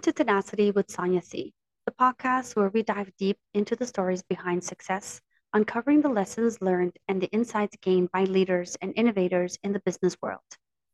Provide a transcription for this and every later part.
Welcome to Tenacity with Sonia C, the podcast where we dive deep into the stories behind success, uncovering the lessons learned and the insights gained by leaders and innovators in the business world.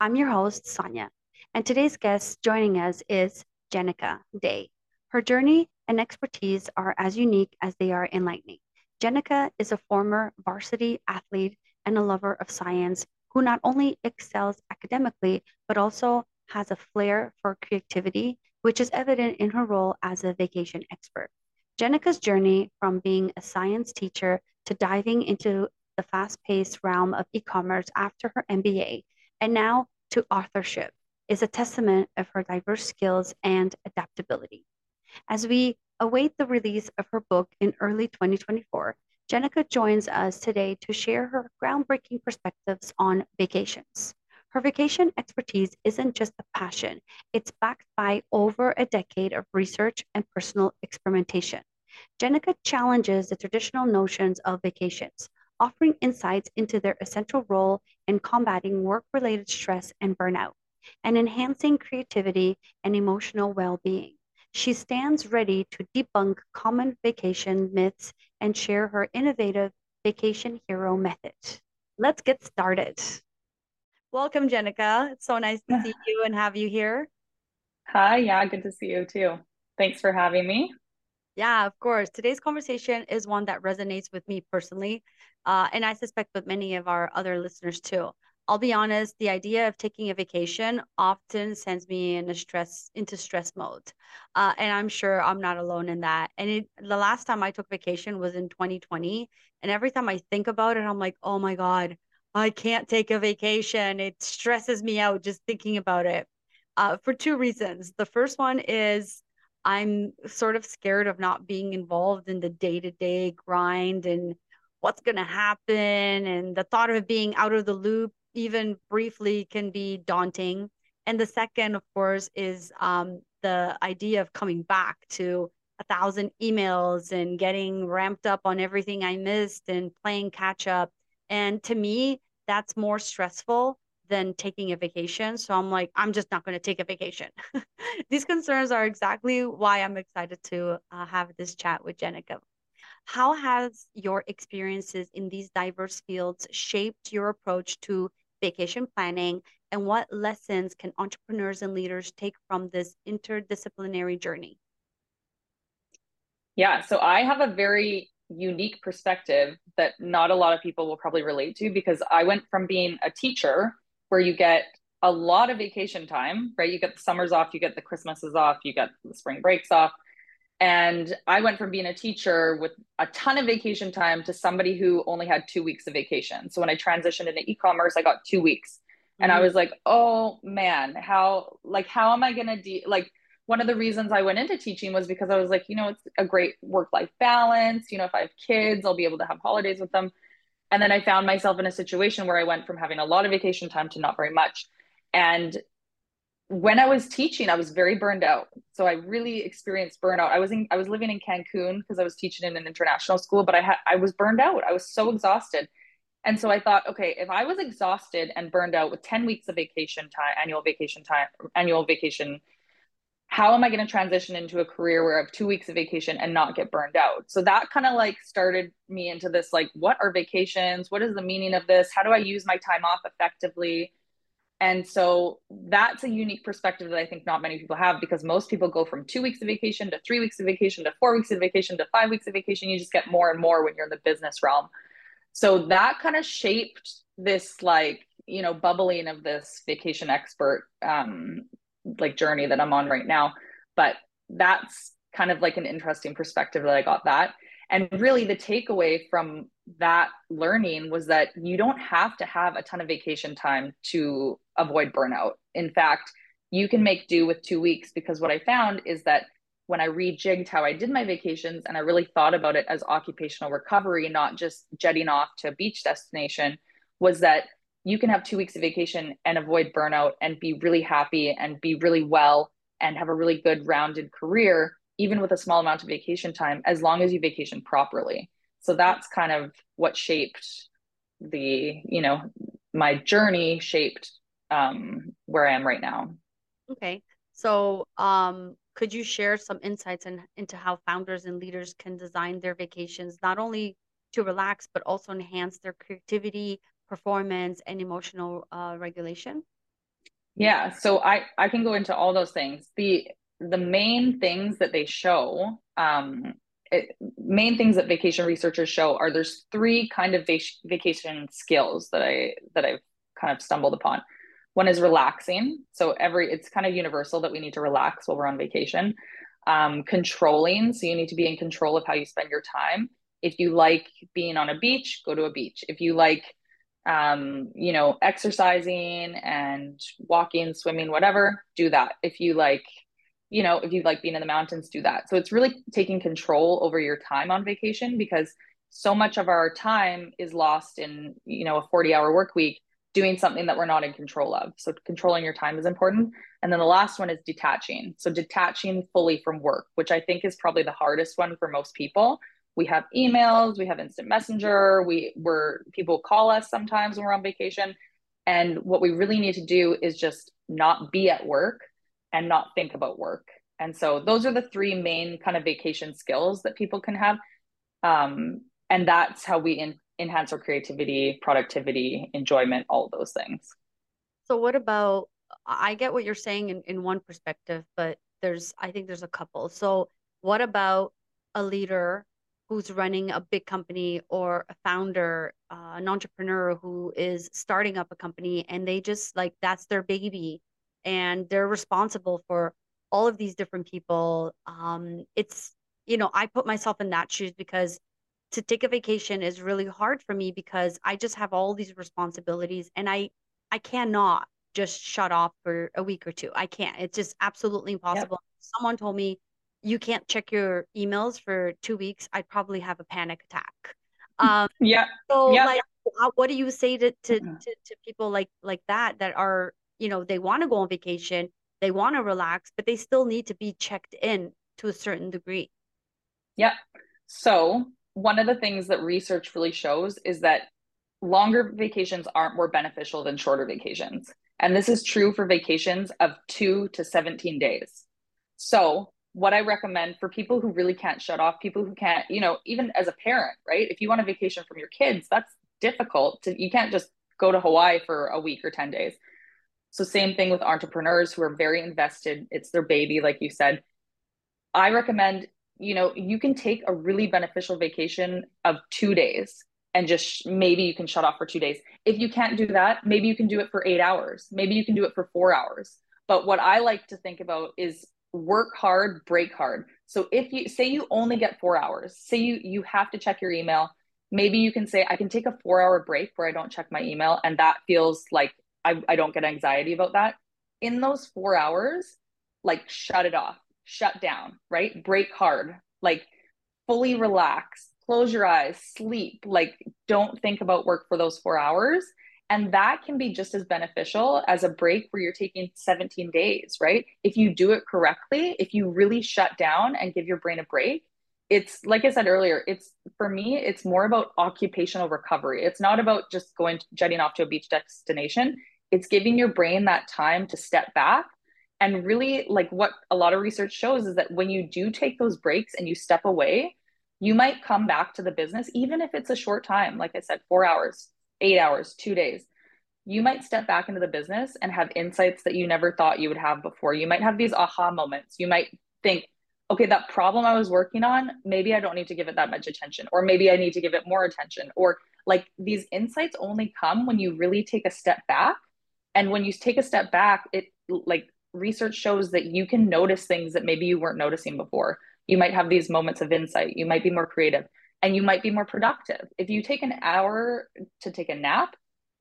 I'm your host, Sonia, and today's guest joining us is Jennica Day. Her journey and expertise are as unique as they are enlightening. Jennica is a former varsity athlete and a lover of science who not only excels academically, but also has a flair for creativity, which is evident in her role as a vacation expert. Jennica's journey from being a science teacher to diving into the fast paced realm of e commerce after her MBA, and now to authorship, is a testament of her diverse skills and adaptability. As we await the release of her book in early 2024, Jennica joins us today to share her groundbreaking perspectives on vacations. Her vacation expertise isn't just a passion, it's backed by over a decade of research and personal experimentation. Jennica challenges the traditional notions of vacations, offering insights into their essential role in combating work related stress and burnout, and enhancing creativity and emotional well being. She stands ready to debunk common vacation myths and share her innovative vacation hero method. Let's get started. Welcome, Jennica. It's so nice to see you and have you here. Hi, yeah, good to see you too. Thanks for having me. Yeah, of course. Today's conversation is one that resonates with me personally, uh, and I suspect with many of our other listeners too. I'll be honest, the idea of taking a vacation often sends me in a stress into stress mode. Uh, and I'm sure I'm not alone in that. And it, the last time I took vacation was in 2020. And every time I think about it, I'm like, oh my God, I can't take a vacation. It stresses me out just thinking about it uh, for two reasons. The first one is I'm sort of scared of not being involved in the day to day grind and what's going to happen. And the thought of being out of the loop even briefly can be daunting. And the second, of course, is um, the idea of coming back to a thousand emails and getting ramped up on everything I missed and playing catch up. And to me, that's more stressful than taking a vacation. So I'm like, I'm just not going to take a vacation. These concerns are exactly why I'm excited to uh, have this chat with Jennica. How has your experiences in these diverse fields shaped your approach to vacation planning, and what lessons can entrepreneurs and leaders take from this interdisciplinary journey? Yeah, so I have a very unique perspective that not a lot of people will probably relate to because I went from being a teacher where you get a lot of vacation time, right? You get the summers off, you get the Christmases off, you get the spring breaks off. And I went from being a teacher with a ton of vacation time to somebody who only had two weeks of vacation. So when I transitioned into e-commerce, I got two weeks. Mm-hmm. And I mm-hmm. was like, oh man, how like how am I gonna de like one of the reasons I went into teaching was because I was like, you know, it's a great work-life balance. You know, if I have kids, I'll be able to have holidays with them. And then I found myself in a situation where I went from having a lot of vacation time to not very much. And when I was teaching, I was very burned out. So I really experienced burnout. I was in, I was living in Cancun because I was teaching in an international school, but I had I was burned out. I was so exhausted. And so I thought, okay, if I was exhausted and burned out with 10 weeks of vacation time, annual vacation time, annual vacation, how am I going to transition into a career where I have two weeks of vacation and not get burned out? So that kind of like started me into this like, what are vacations? What is the meaning of this? How do I use my time off effectively? And so that's a unique perspective that I think not many people have because most people go from two weeks of vacation to three weeks of vacation to four weeks of vacation to five weeks of vacation. You just get more and more when you're in the business realm. So that kind of shaped this like, you know, bubbling of this vacation expert um, like journey that I'm on right now. But that's kind of like an interesting perspective that I got that. And really, the takeaway from that learning was that you don't have to have a ton of vacation time to avoid burnout. In fact, you can make do with two weeks because what I found is that when I rejigged how I did my vacations and I really thought about it as occupational recovery, not just jetting off to a beach destination, was that you can have two weeks of vacation and avoid burnout and be really happy and be really well and have a really good rounded career even with a small amount of vacation time as long as you vacation properly. So that's kind of what shaped the you know my journey shaped um where i am right now. Okay. So um could you share some insights in, into how founders and leaders can design their vacations not only to relax but also enhance their creativity performance and emotional uh, regulation? Yeah so i i can go into all those things. The the main things that they show um it, main things that vacation researchers show are there's three kind of vac- vacation skills that i that i've kind of stumbled upon. One is relaxing. So every it's kind of universal that we need to relax while we're on vacation. Um, controlling. So you need to be in control of how you spend your time. If you like being on a beach go to a beach. If you like um, you know exercising and walking swimming whatever do that if you like you know, if you like being in the mountains, do that. So it's really taking control over your time on vacation because so much of our time is lost in, you know, a 40 hour work week doing something that we're not in control of. So controlling your time is important. And then the last one is detaching. So detaching fully from work, which I think is probably the hardest one for most people. We have emails, we have instant messenger, we were people call us sometimes when we're on vacation. And what we really need to do is just not be at work and not think about work. And so those are the three main kind of vacation skills that people can have. Um, and that's how we in, enhance our creativity, productivity, enjoyment, all those things. So what about I get what you're saying in, in one perspective, but there's I think there's a couple. So what about a leader who's running a big company or a founder, uh, an entrepreneur who is starting up a company and they just like that's their baby and they're responsible for all of these different people um, it's you know i put myself in that shoes because to take a vacation is really hard for me because i just have all these responsibilities and i i cannot just shut off for a week or two i can't it's just absolutely impossible yep. someone told me you can't check your emails for two weeks i'd probably have a panic attack. Um yeah. so like what do you say to, to, to, to people like like that that are you know they want to go on vacation they want to relax but they still need to be checked in to a certain degree? Yeah. So one of the things that research really shows is that longer vacations aren't more beneficial than shorter vacations. And this is true for vacations of 2 to 17 days. So what i recommend for people who really can't shut off people who can't you know even as a parent right if you want a vacation from your kids that's difficult to you can't just go to hawaii for a week or 10 days so same thing with entrepreneurs who are very invested. It's their baby, like you said. I recommend, you know, you can take a really beneficial vacation of two days and just maybe you can shut off for two days. If you can't do that, maybe you can do it for eight hours. Maybe you can do it for four hours. But what I like to think about is work hard, break hard. So if you say you only get four hours, say you you have to check your email, maybe you can say I can take a four hour break where I don't check my email, and that feels like I, I don't get anxiety about that. In those four hours, like shut it off, shut down, right? Break hard, like fully relax, close your eyes, sleep, like don't think about work for those four hours. And that can be just as beneficial as a break where you're taking 17 days, right? If you do it correctly, if you really shut down and give your brain a break, it's like I said earlier, it's for me, it's more about occupational recovery. It's not about just going jetting off to a beach destination it's giving your brain that time to step back and really like what a lot of research shows is that when you do take those breaks and you step away you might come back to the business even if it's a short time like i said 4 hours 8 hours 2 days. You might step back into the business and have insights that you never thought you would have before. You might have these aha moments. You might think okay that problem i was working on maybe i don't need to give it that much attention or maybe i need to give it more attention or like these insights only come when you really take a step back. And when you take a step back it like research shows that you can notice things that maybe you weren't noticing before. You might have these moments of insight. You might be more creative and you might be more productive if you take an hour to take a nap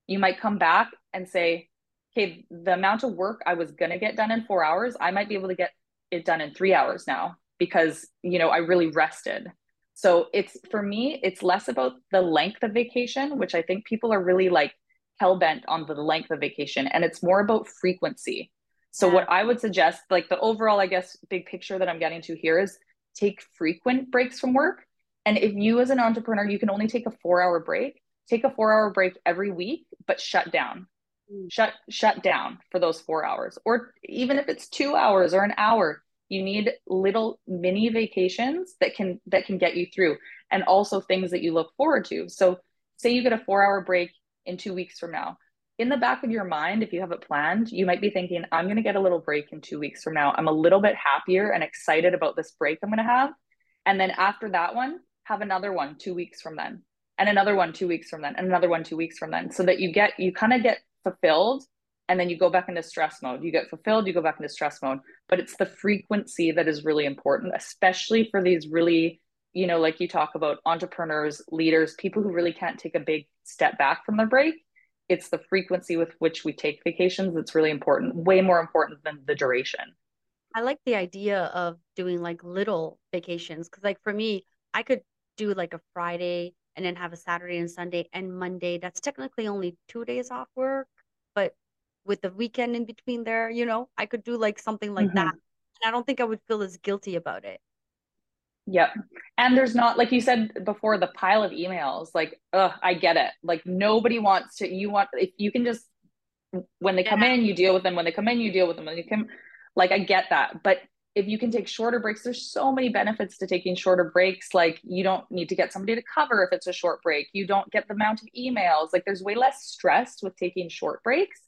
you might come back and say okay the amount of work i was going to get done in 4 hours i might be able to get it done in 3 hours now because you know i really rested so it's for me it's less about the length of vacation which i think people are really like hell bent on the length of vacation and it's more about frequency. So, what I would suggest, like the overall, I guess, big picture that I'm getting to here is take frequent breaks from work. And if you, as an entrepreneur, you can only take a four hour break, take a four hour break every week, but shut down. Mm. Shut shut down for those four hours, or even if it's two hours or an hour, You need little mini vacations that can that can get you through and also things that you look forward to. So say you get a 4-hour break in 2 weeks from now. In the back of your mind, if you have it planned, you might be thinking, I'm going to get a little break in 2 weeks from now. I'm a little bit happier and excited about this break I'm going to have. And then after that one, have another one 2 weeks from then. And another one 2 weeks from then, and another one 2 weeks from then so that you get you kind of get fulfilled and then you go back into stress mode. You get fulfilled, you go back into stress mode. But it's the frequency that is really important, especially for these really, you know, like you talk about entrepreneurs, leaders, people who really can't take a big step back from their break. It's the frequency with which we take vacations that's really important, way more important than the duration. I like the idea of doing like little vacations because, like, for me, I could do like a Friday and then have a Saturday and Sunday and Monday. That's technically only two days off work, but with the weekend in between there, you know, I could do like something like mm-hmm. that. And I don't think I would feel as guilty about it. Yep. And there's not, like you said before, the pile of emails. Like, ugh, I get it. Like, nobody wants to, you want, if you can just, when they come yeah. in, you deal with them. When they come in, you deal with them. When you come, like, I get that. But if you can take shorter breaks, there's so many benefits to taking shorter breaks. Like, you don't need to get somebody to cover if it's a short break. You don't get the amount of emails. Like, there's way less stress with taking short breaks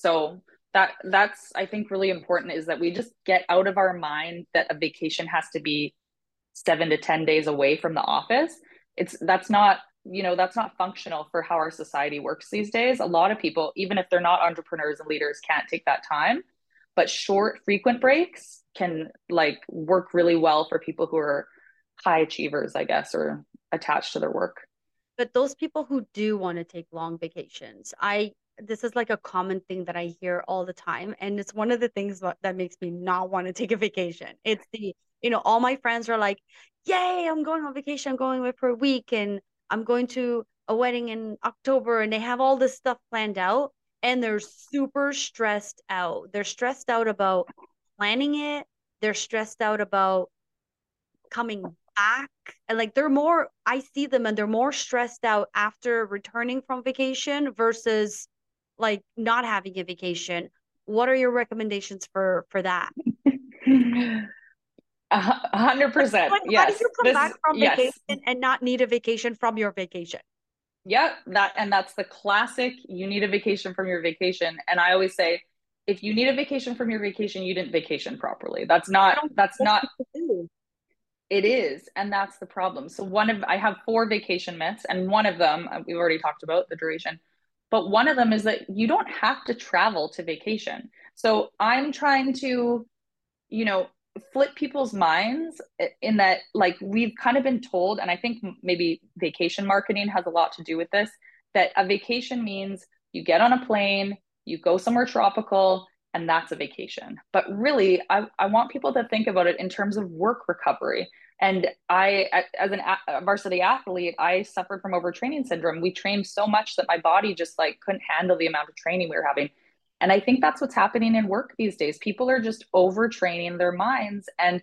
so that that's I think really important is that we just get out of our mind that a vacation has to be 7 to 10 days away from the office. It's that's not you know that's not functional for how our society works these days a lot of people even if they're not entrepreneurs and leaders can't take that time but short frequent breaks can like work really well for people who are high achievers i guess or attached to their work but those people who do want to take long vacations i this is like a common thing that I hear all the time. And it's one of the things that makes me not want to take a vacation. It's the, you know, all my friends are like, Yay, I'm going on vacation. I'm going away for a week and I'm going to a wedding in October and they have all this stuff planned out and they're super stressed out. They're stressed out about planning it. They're stressed out about coming back and like they're more i see them and they're more stressed out after returning from vacation versus like not having a vacation what are your recommendations for for that a hundred percent like, yes how do you come this, back from yes. vacation and not need a vacation from your vacation yeah that and that's the classic you need a vacation from your vacation and i always say if you need a vacation from your vacation you didn't vacation properly. That's not that's not it is and that's the problem. So one of i have four vacation myths and one of them uh, we've already talked about the duration but one of them is that you don't have to travel to vacation. So I'm trying to, you know, flip people's minds in that, like, we've kind of been told, and I think maybe vacation marketing has a lot to do with this, that a vacation means you get on a plane, you go somewhere tropical, and that's a vacation. But really, I, I want people to think about it in terms of work recovery. And I, as an a varsity athlete, I suffered from overtraining syndrome. We trained so much that my body just like couldn't handle the amount of training we were having. And I think that's what's happening in work these days. People are just overtraining their minds and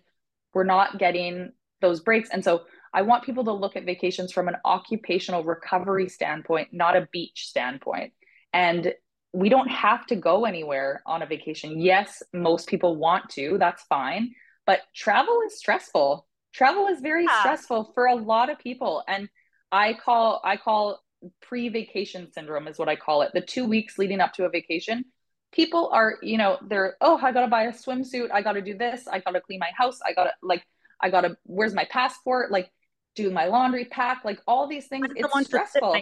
we're not getting those breaks. And so I want people to look at vacations from an occupational recovery standpoint, not a beach standpoint. And we don't have to go anywhere on a vacation. Yes, most people want to, that's fine. But travel is stressful travel is very yeah. stressful for a lot of people and i call i call pre-vacation syndrome is what i call it the two weeks leading up to a vacation people are you know they're oh i gotta buy a swimsuit. I gotta do this. I gotta clean my house. I gotta like i gotta where's my passport? Like do my laundry pack. Like all these things it's stressful.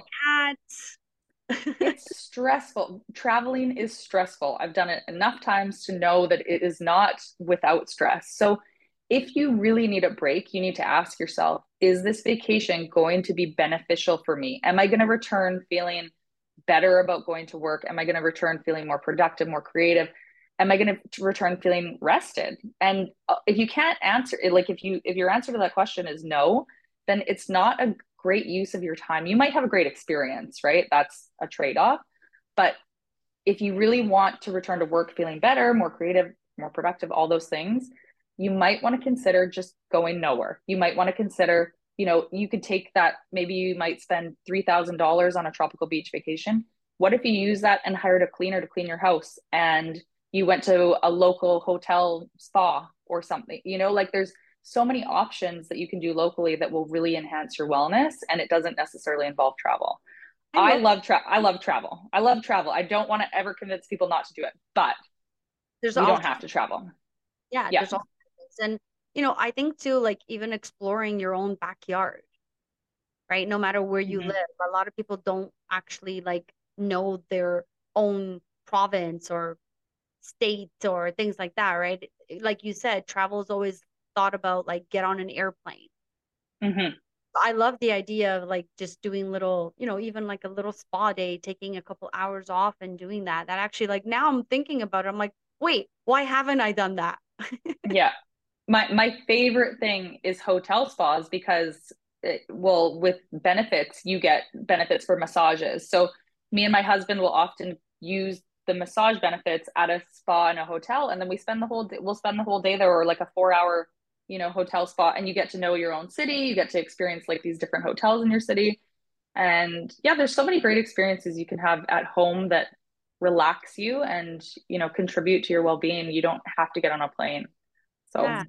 it's stressful. Traveling is stressful. I've done it enough times to know that it is not without stress. So if you really need a break, you need to ask yourself is this vacation going to be beneficial for me? Am I going to return feeling better about going to work? Am I going to return feeling more productive, more creative? Am I going to return feeling rested? And uh, if you can't answer it, like if you if your answer to that question is no, then it's not a great use of your time. You might have a great experience, right? That's a trade-off. But if you really want to return to work feeling better, more creative, more productive, all those things, you might want to consider just going nowhere. You might want to consider, you know, you could take that, maybe you might spend $3,000 on a tropical beach vacation. What if you use that and hired a cleaner to clean your house and you went to a local hotel spa or something? You know like there's so many options that you can do locally that will really enhance your wellness and it doesn't necessarily involve travel. I, I love tra- i love travel. I love travel. I don't want to ever convince people not to do it but there's you don't have to travel. Yeah, yeah. there's all and you know i think too like even exploring your own backyard right? No matter where you mm-hmm. live a lot of people don't actually like know their own province or state or things like that right? Like you said travel is always thought about like get on an airplane. Mm-hmm. i love the idea of like just doing little you know even like a little spa day taking a couple hours off and doing that. That actually like now i'm thinking about it i'm like wait why haven't i done that? Yeah my my favorite thing is hotel spas because it, well with benefits you get benefits for massages. So me and my husband will often use the massage benefits at a spa in a hotel and then we spend the whole day we'll spend the whole day there or like a four hour you know hotel spa and you get to know your own city you get to experience like these different hotels in your city. And yeah there's so many great experiences you can have at home that relax you and you know contribute to your well-being. You don't have to get on a plane. So yeah.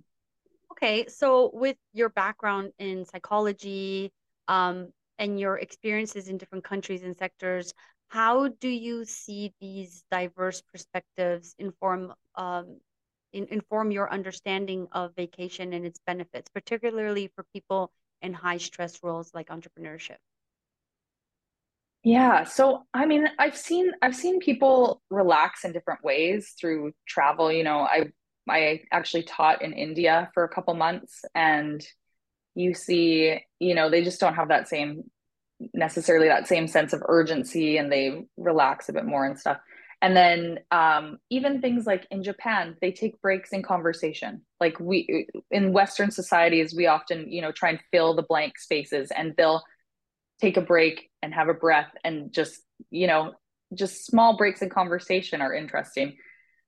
Okay so with your background in psychology um, and your experiences in different countries and sectors how do you see these diverse perspectives inform um, in, inform your understanding of vacation and its benefits, particularly for people in high stress roles like entrepreneurship? Yeah, so I mean, I've seen I've seen people relax in different ways through travel. You know, I I actually taught in India for a couple months, and you see, you know, they just don't have that same necessarily that same sense of urgency, and they relax a bit more and stuff. And then um, even things like in Japan, they take breaks in conversation. Like we in Western societies, we often you know try and fill the blank spaces, and they'll take a break and have a breath and just you know just small breaks in conversation are interesting.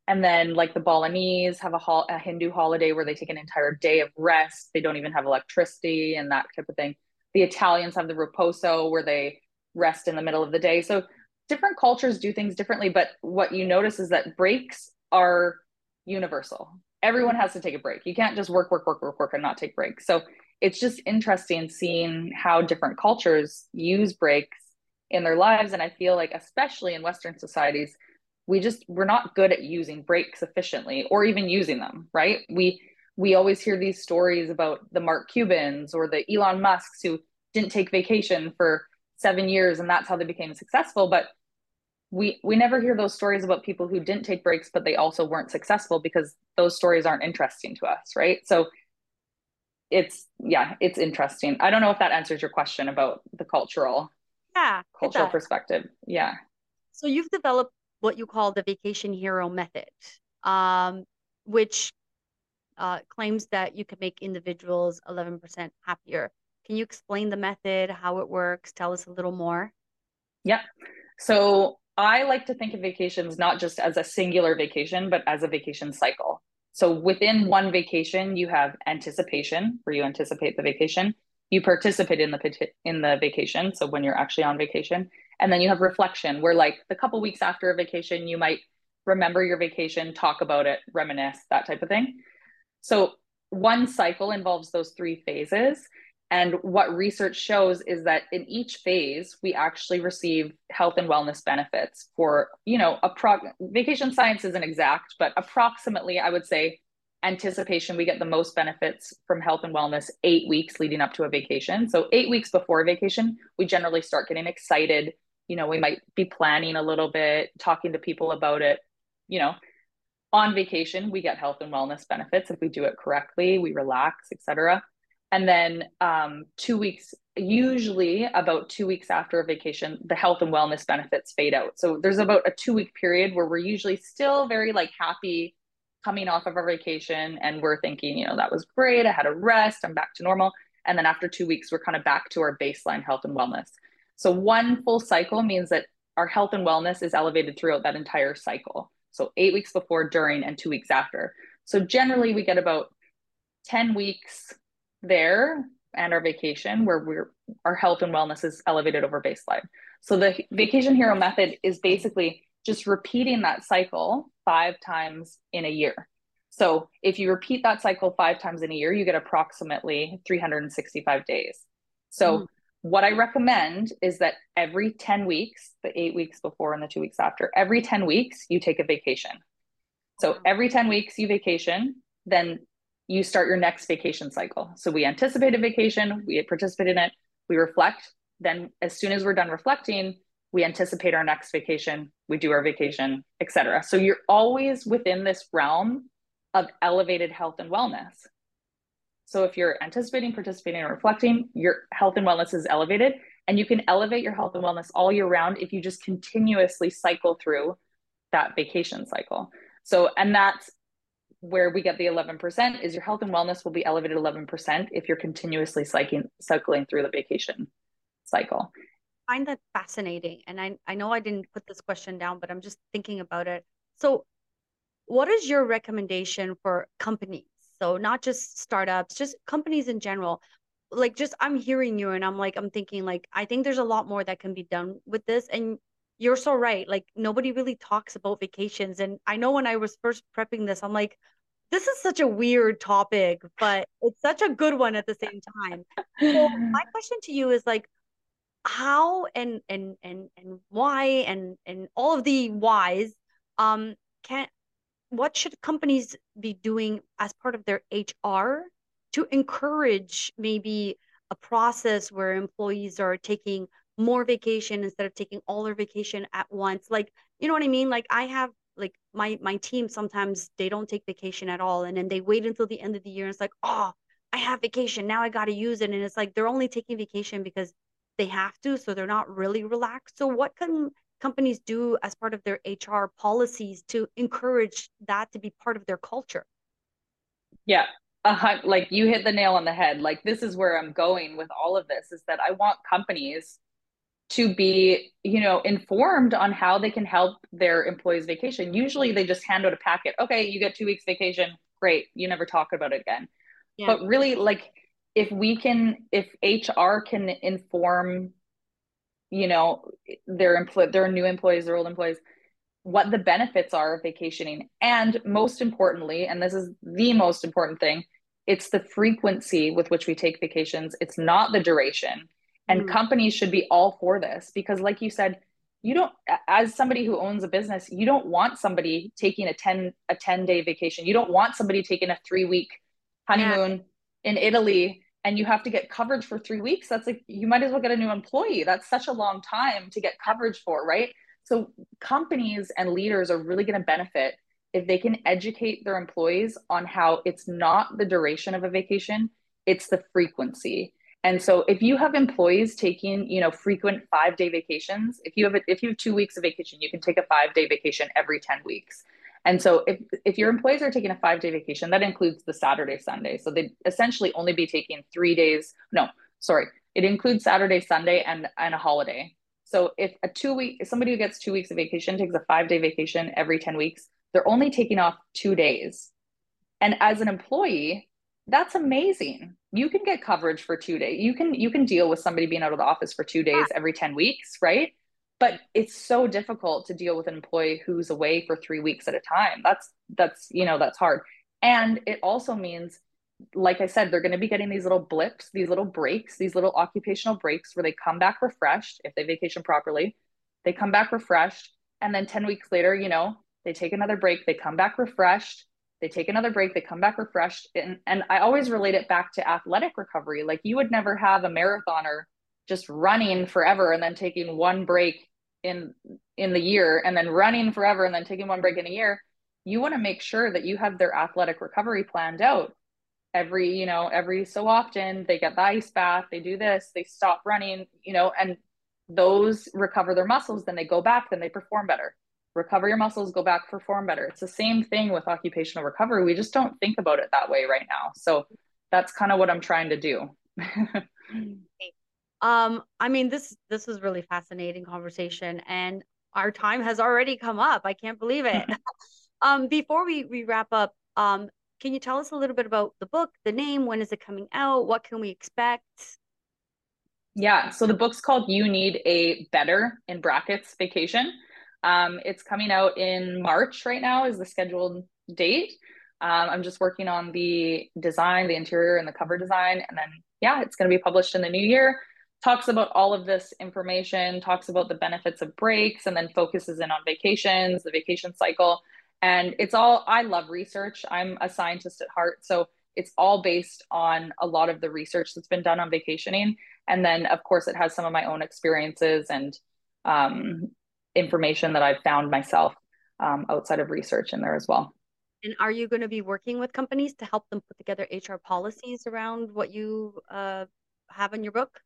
And then like the Balinese have a, a Hindu holiday where they take an entire day of rest. They don't even have electricity and that type of thing. The Italians have the riposo where they rest in the middle of the day. So different cultures do things differently, but what you notice is that breaks are universal. Everyone has to take a break. You can't just work, work, work, work, work, and not take breaks. So it's just interesting seeing how different cultures use breaks in their lives. And I feel like, especially in Western societies, we just we're not good at using breaks efficiently or even using them, right? We we always hear these stories about the Mark Cubans or the Elon Musks who didn't take vacation for seven years and that's how they became successful. But we we never hear those stories about people who didn't take breaks but they also weren't successful because those stories aren't interesting to us right so it's yeah it's interesting i don't know if that answers your question about the cultural yeah cultural perspective yeah so you've developed what you call the vacation hero method um, which uh, claims that you can make individuals 11% happier. Can you explain the method how it works? Tell us a little more. Yep. So I like to think of vacations not just as a singular vacation, but as a vacation cycle. So within one vacation, you have anticipation, where you anticipate the vacation. You participate in the in the vacation, so when you're actually on vacation, and then you have reflection, where like the couple weeks after a vacation, you might remember your vacation, talk about it, reminisce, that type of thing. So one cycle involves those three phases, and what research shows is that in each phase, we actually receive health and wellness benefits for, you know, a pro- vacation science isn't exact, but approximately, I would say, anticipation, we get the most benefits from health and wellness eight weeks leading up to a vacation. So, eight weeks before a vacation, we generally start getting excited. You know, we might be planning a little bit, talking to people about it. You know, on vacation, we get health and wellness benefits if we do it correctly, we relax, etc and then um, two weeks usually about two weeks after a vacation the health and wellness benefits fade out. So there's about a two week period where we're usually still very like happy coming off of our vacation and we're thinking you know that was great i had a rest i'm back to normal. And then after two weeks we're kind of back to our baseline health and wellness so one full cycle means that our health and wellness is elevated throughout that entire cycle so eight weeks before during and two weeks after so generally we get about 10 weeks there and our vacation where we're our health and wellness is elevated over baseline. So the vacation hero method is basically just repeating that cycle five times in a year. So if you repeat that cycle five times in a year, you get approximately 365 days. So mm. What I recommend is that every 10 weeks, the eight weeks before and the two weeks after, every 10 weeks, you take a vacation. So every 10 weeks, you vacation, then you start your next vacation cycle. So we anticipate a vacation, we participate in it, we reflect. Then, as soon as we're done reflecting, we anticipate our next vacation, we do our vacation, etc. So you're always within this realm of elevated health and wellness. So if you're anticipating, participating, and reflecting, your health and wellness is elevated. And you can elevate your health and wellness all year round if you just continuously cycle through that vacation cycle. So, and that's where we get the 11% is your health and wellness will be elevated 11% if you're continuously cycling, cycling through the vacation cycle. I find that fascinating. And I, I know I didn't put this question down, but I'm just thinking about it. So what is your recommendation for companies? So not just startups, just companies in general. Like just I'm hearing you and I'm like, I'm thinking like, I think there's a lot more that can be done with this. And you're so right. Like nobody really talks about vacations. And I know when I was first prepping this, I'm like, this is such a weird topic, but it's such a good one at the same time. So my question to you is like, how and and and and why and and all of the whys um can what should companies be doing as part of their HR to encourage maybe a process where employees are taking more vacation instead of taking all their vacation at once? Like you know what i mean? Like i have like my my team sometimes they don't take vacation at all and then they wait until the end of the year and it's like oh i have vacation. Now i got to use it. And it's like they're only taking vacation because they have to so they're not really relaxed. So what can companies do as part of their hr policies to encourage that to be part of their culture. Yeah uh, like you hit the nail on the head. Like this is where i'm going with all of this is that i want companies to be you know informed on how they can help their employees vacation. Usually they just hand out a packet. Okay you get two weeks vacation. Great. You never talk about it again. Yeah. but really like if we can if hr can inform you know their employ their new employees their old employees what the benefits are of vacationing. And most importantly and this is the most important thing it's the frequency with which we take vacations. It's not the duration. And mm companies should be all for this because like you said you don't as somebody who owns a business you don't want somebody taking a 10 a 10 day vacation. You don't want somebody taking a 3 week honeymoon yeah. in Italy and you have to get coverage for 3 weeks that's like you might as well get a new employee. That's such a long time to get coverage for right? So companies and leaders are really going to benefit if they can educate their employees on how it's not the duration of a vacation it's the frequency. And so if you have employees taking, you know, frequent 5-day vacations, if you have a, if you have 2 weeks of vacation, you can take a 5-day vacation every 10 weeks. And so if if your employees are taking a 5-day vacation, that includes the Saturday Sunday. So they'd essentially only be taking 3 days. No, sorry. It includes Saturday, Sunday and and a holiday. So if a 2 week if somebody who gets 2 weeks of vacation takes a 5-day vacation every 10 weeks, they're only taking off 2 days. And as an employee, that's amazing you can get coverage for two days you can you can deal with somebody being out of the office for two days every 10 weeks right but it's so difficult to deal with an employee who's away for three weeks at a time that's that's you know that's hard and it also means like i said they're going to be getting these little blips these little breaks these little occupational breaks where they come back refreshed if they vacation properly they come back refreshed and then 10 weeks later you know they take another break they come back refreshed they take another break, they come back refreshed. And, and I always relate it back to athletic recovery. Like you would never have a marathoner just running forever and then taking one break in in the year and then running forever and then taking one break in a year. You want to make sure that you have their athletic recovery planned out. Every, you know, every so often they get the ice bath, they do this, they stop running, you know, and those recover their muscles, then they go back, then they perform better recover your muscles, go back, perform better. It's the same thing with occupational recovery. We just don't think about it that way right now. So that's kind of what I'm trying to do. um, I mean, this this was really fascinating conversation, and our time has already come up. I can't believe it. um, before we we wrap up, um, can you tell us a little bit about the book, the name, when is it coming out, what can we expect? Yeah, so the book's called You Need a Better in brackets vacation. Um, it's coming out in March right now, is the scheduled date. Um, I'm just working on the design, the interior, and the cover design. And then, yeah, it's going to be published in the new year. Talks about all of this information, talks about the benefits of breaks, and then focuses in on vacations, the vacation cycle. And it's all, I love research. I'm a scientist at heart. So it's all based on a lot of the research that's been done on vacationing. And then, of course, it has some of my own experiences and um, information that I've found myself um, outside of research in there as well. And are you going to be working with companies to help them put together HR policies around what you uh, have in your book?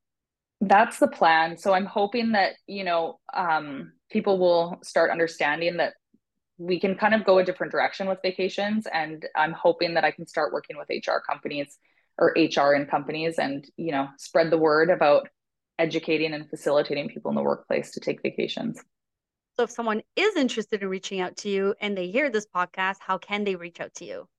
That's the plan. So I'm hoping that, you know, um, people will start understanding that we can kind of go a different direction with vacations. And I'm hoping that I can start working with HR companies or HR in companies and, you know, spread the word about educating and facilitating people in the workplace to take vacations. So if someone is interested in reaching out to you and they hear this podcast, how can they reach out to you?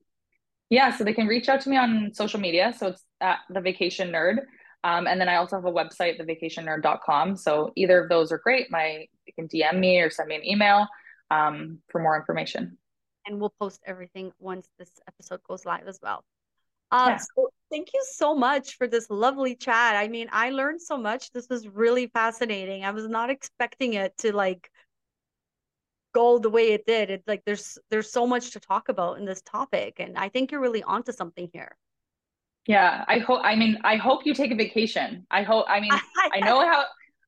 Yeah, so they can reach out to me on social media. So it's at the vacation nerd. Um, and then I also have a website, thevacationnerd.com. So either of those are great. My you can DM me or send me an email um, for more information. And we'll post everything once this episode goes live as well. Uh, yeah. so thank you so much for this lovely chat. I mean, I learned so much. This was really fascinating. I was not expecting it to like go the way it did. It's like there's there's so much to talk about in this topic, and I think you're really onto something here. Yeah, I hope. I mean, I hope you take a vacation. I hope. I mean, I know how.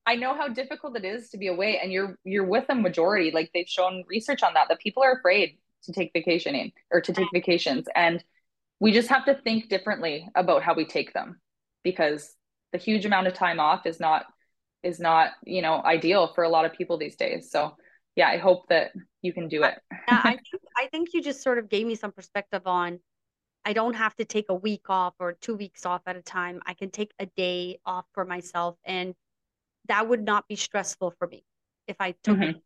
I know how difficult it is to be away, and you're you're with a majority. Like they've shown research on that that people are afraid to take vacationing or to take vacations, and we just have to think differently about how we take them, because the huge amount of time off is not is not you know ideal for a lot of people these days. So yeah, I hope that you can do it. yeah, I think I think you just sort of gave me some perspective on I don't have to take a week off or two weeks off at a time. I can take a day off for myself and that would not be stressful for me if I took mm-hmm.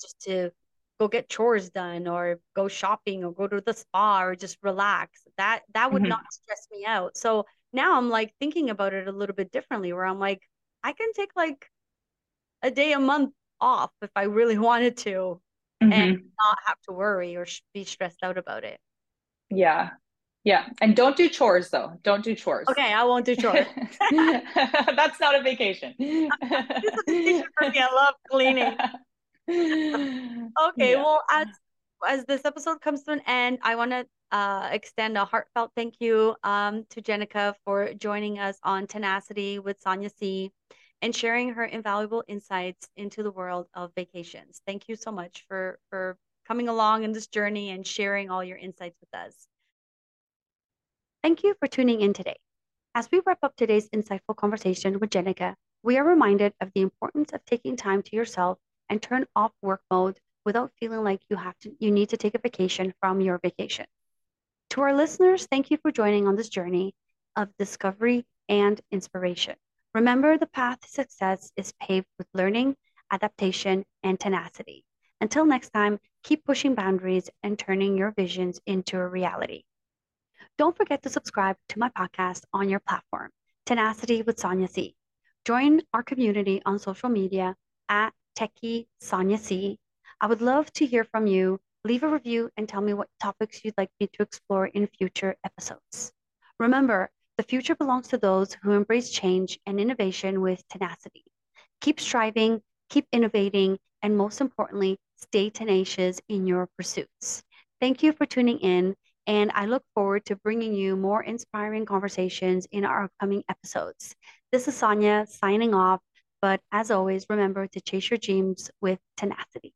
just to go get chores done or go shopping or go to the spa or just relax. That that would mm-hmm. not stress me out. So now I'm like thinking about it a little bit differently where I'm like I can take like a day a month off if I really wanted to mm-hmm. and not have to worry or be stressed out about it. Yeah. Yeah. And don't do chores though. Don't do chores. Okay. I won't do chores. That's not a vacation. it's a vacation for me. I love cleaning. okay. Yeah. Well, as, as this episode comes to an end, I want to uh, extend a heartfelt thank you um, to Jennica for joining us on Tenacity with Sonia C and sharing her invaluable insights into the world of vacations. Thank you so much for, for coming along in this journey and sharing all your insights with us. Thank you for tuning in today. As we wrap up today's insightful conversation with Jennica, we are reminded of the importance of taking time to yourself and turn off work mode without feeling like you have to you need to take a vacation from your vacation. To our listeners, thank you for joining on this journey of discovery and inspiration. Remember, the path to success is paved with learning, adaptation, and tenacity. Until next time, keep pushing boundaries and turning your visions into a reality. Don't forget to subscribe to my podcast on your platform, Tenacity with Sonia C. Join our community on social media at Techie Sonia C. I would love to hear from you. Leave a review and tell me what topics you'd like me to explore in future episodes. Remember, the future belongs to those who embrace change and innovation with tenacity. Keep striving, keep innovating, and most importantly, stay tenacious in your pursuits. Thank you for tuning in, and I look forward to bringing you more inspiring conversations in our upcoming episodes. This is Sonia signing off, but as always, remember to chase your dreams with tenacity.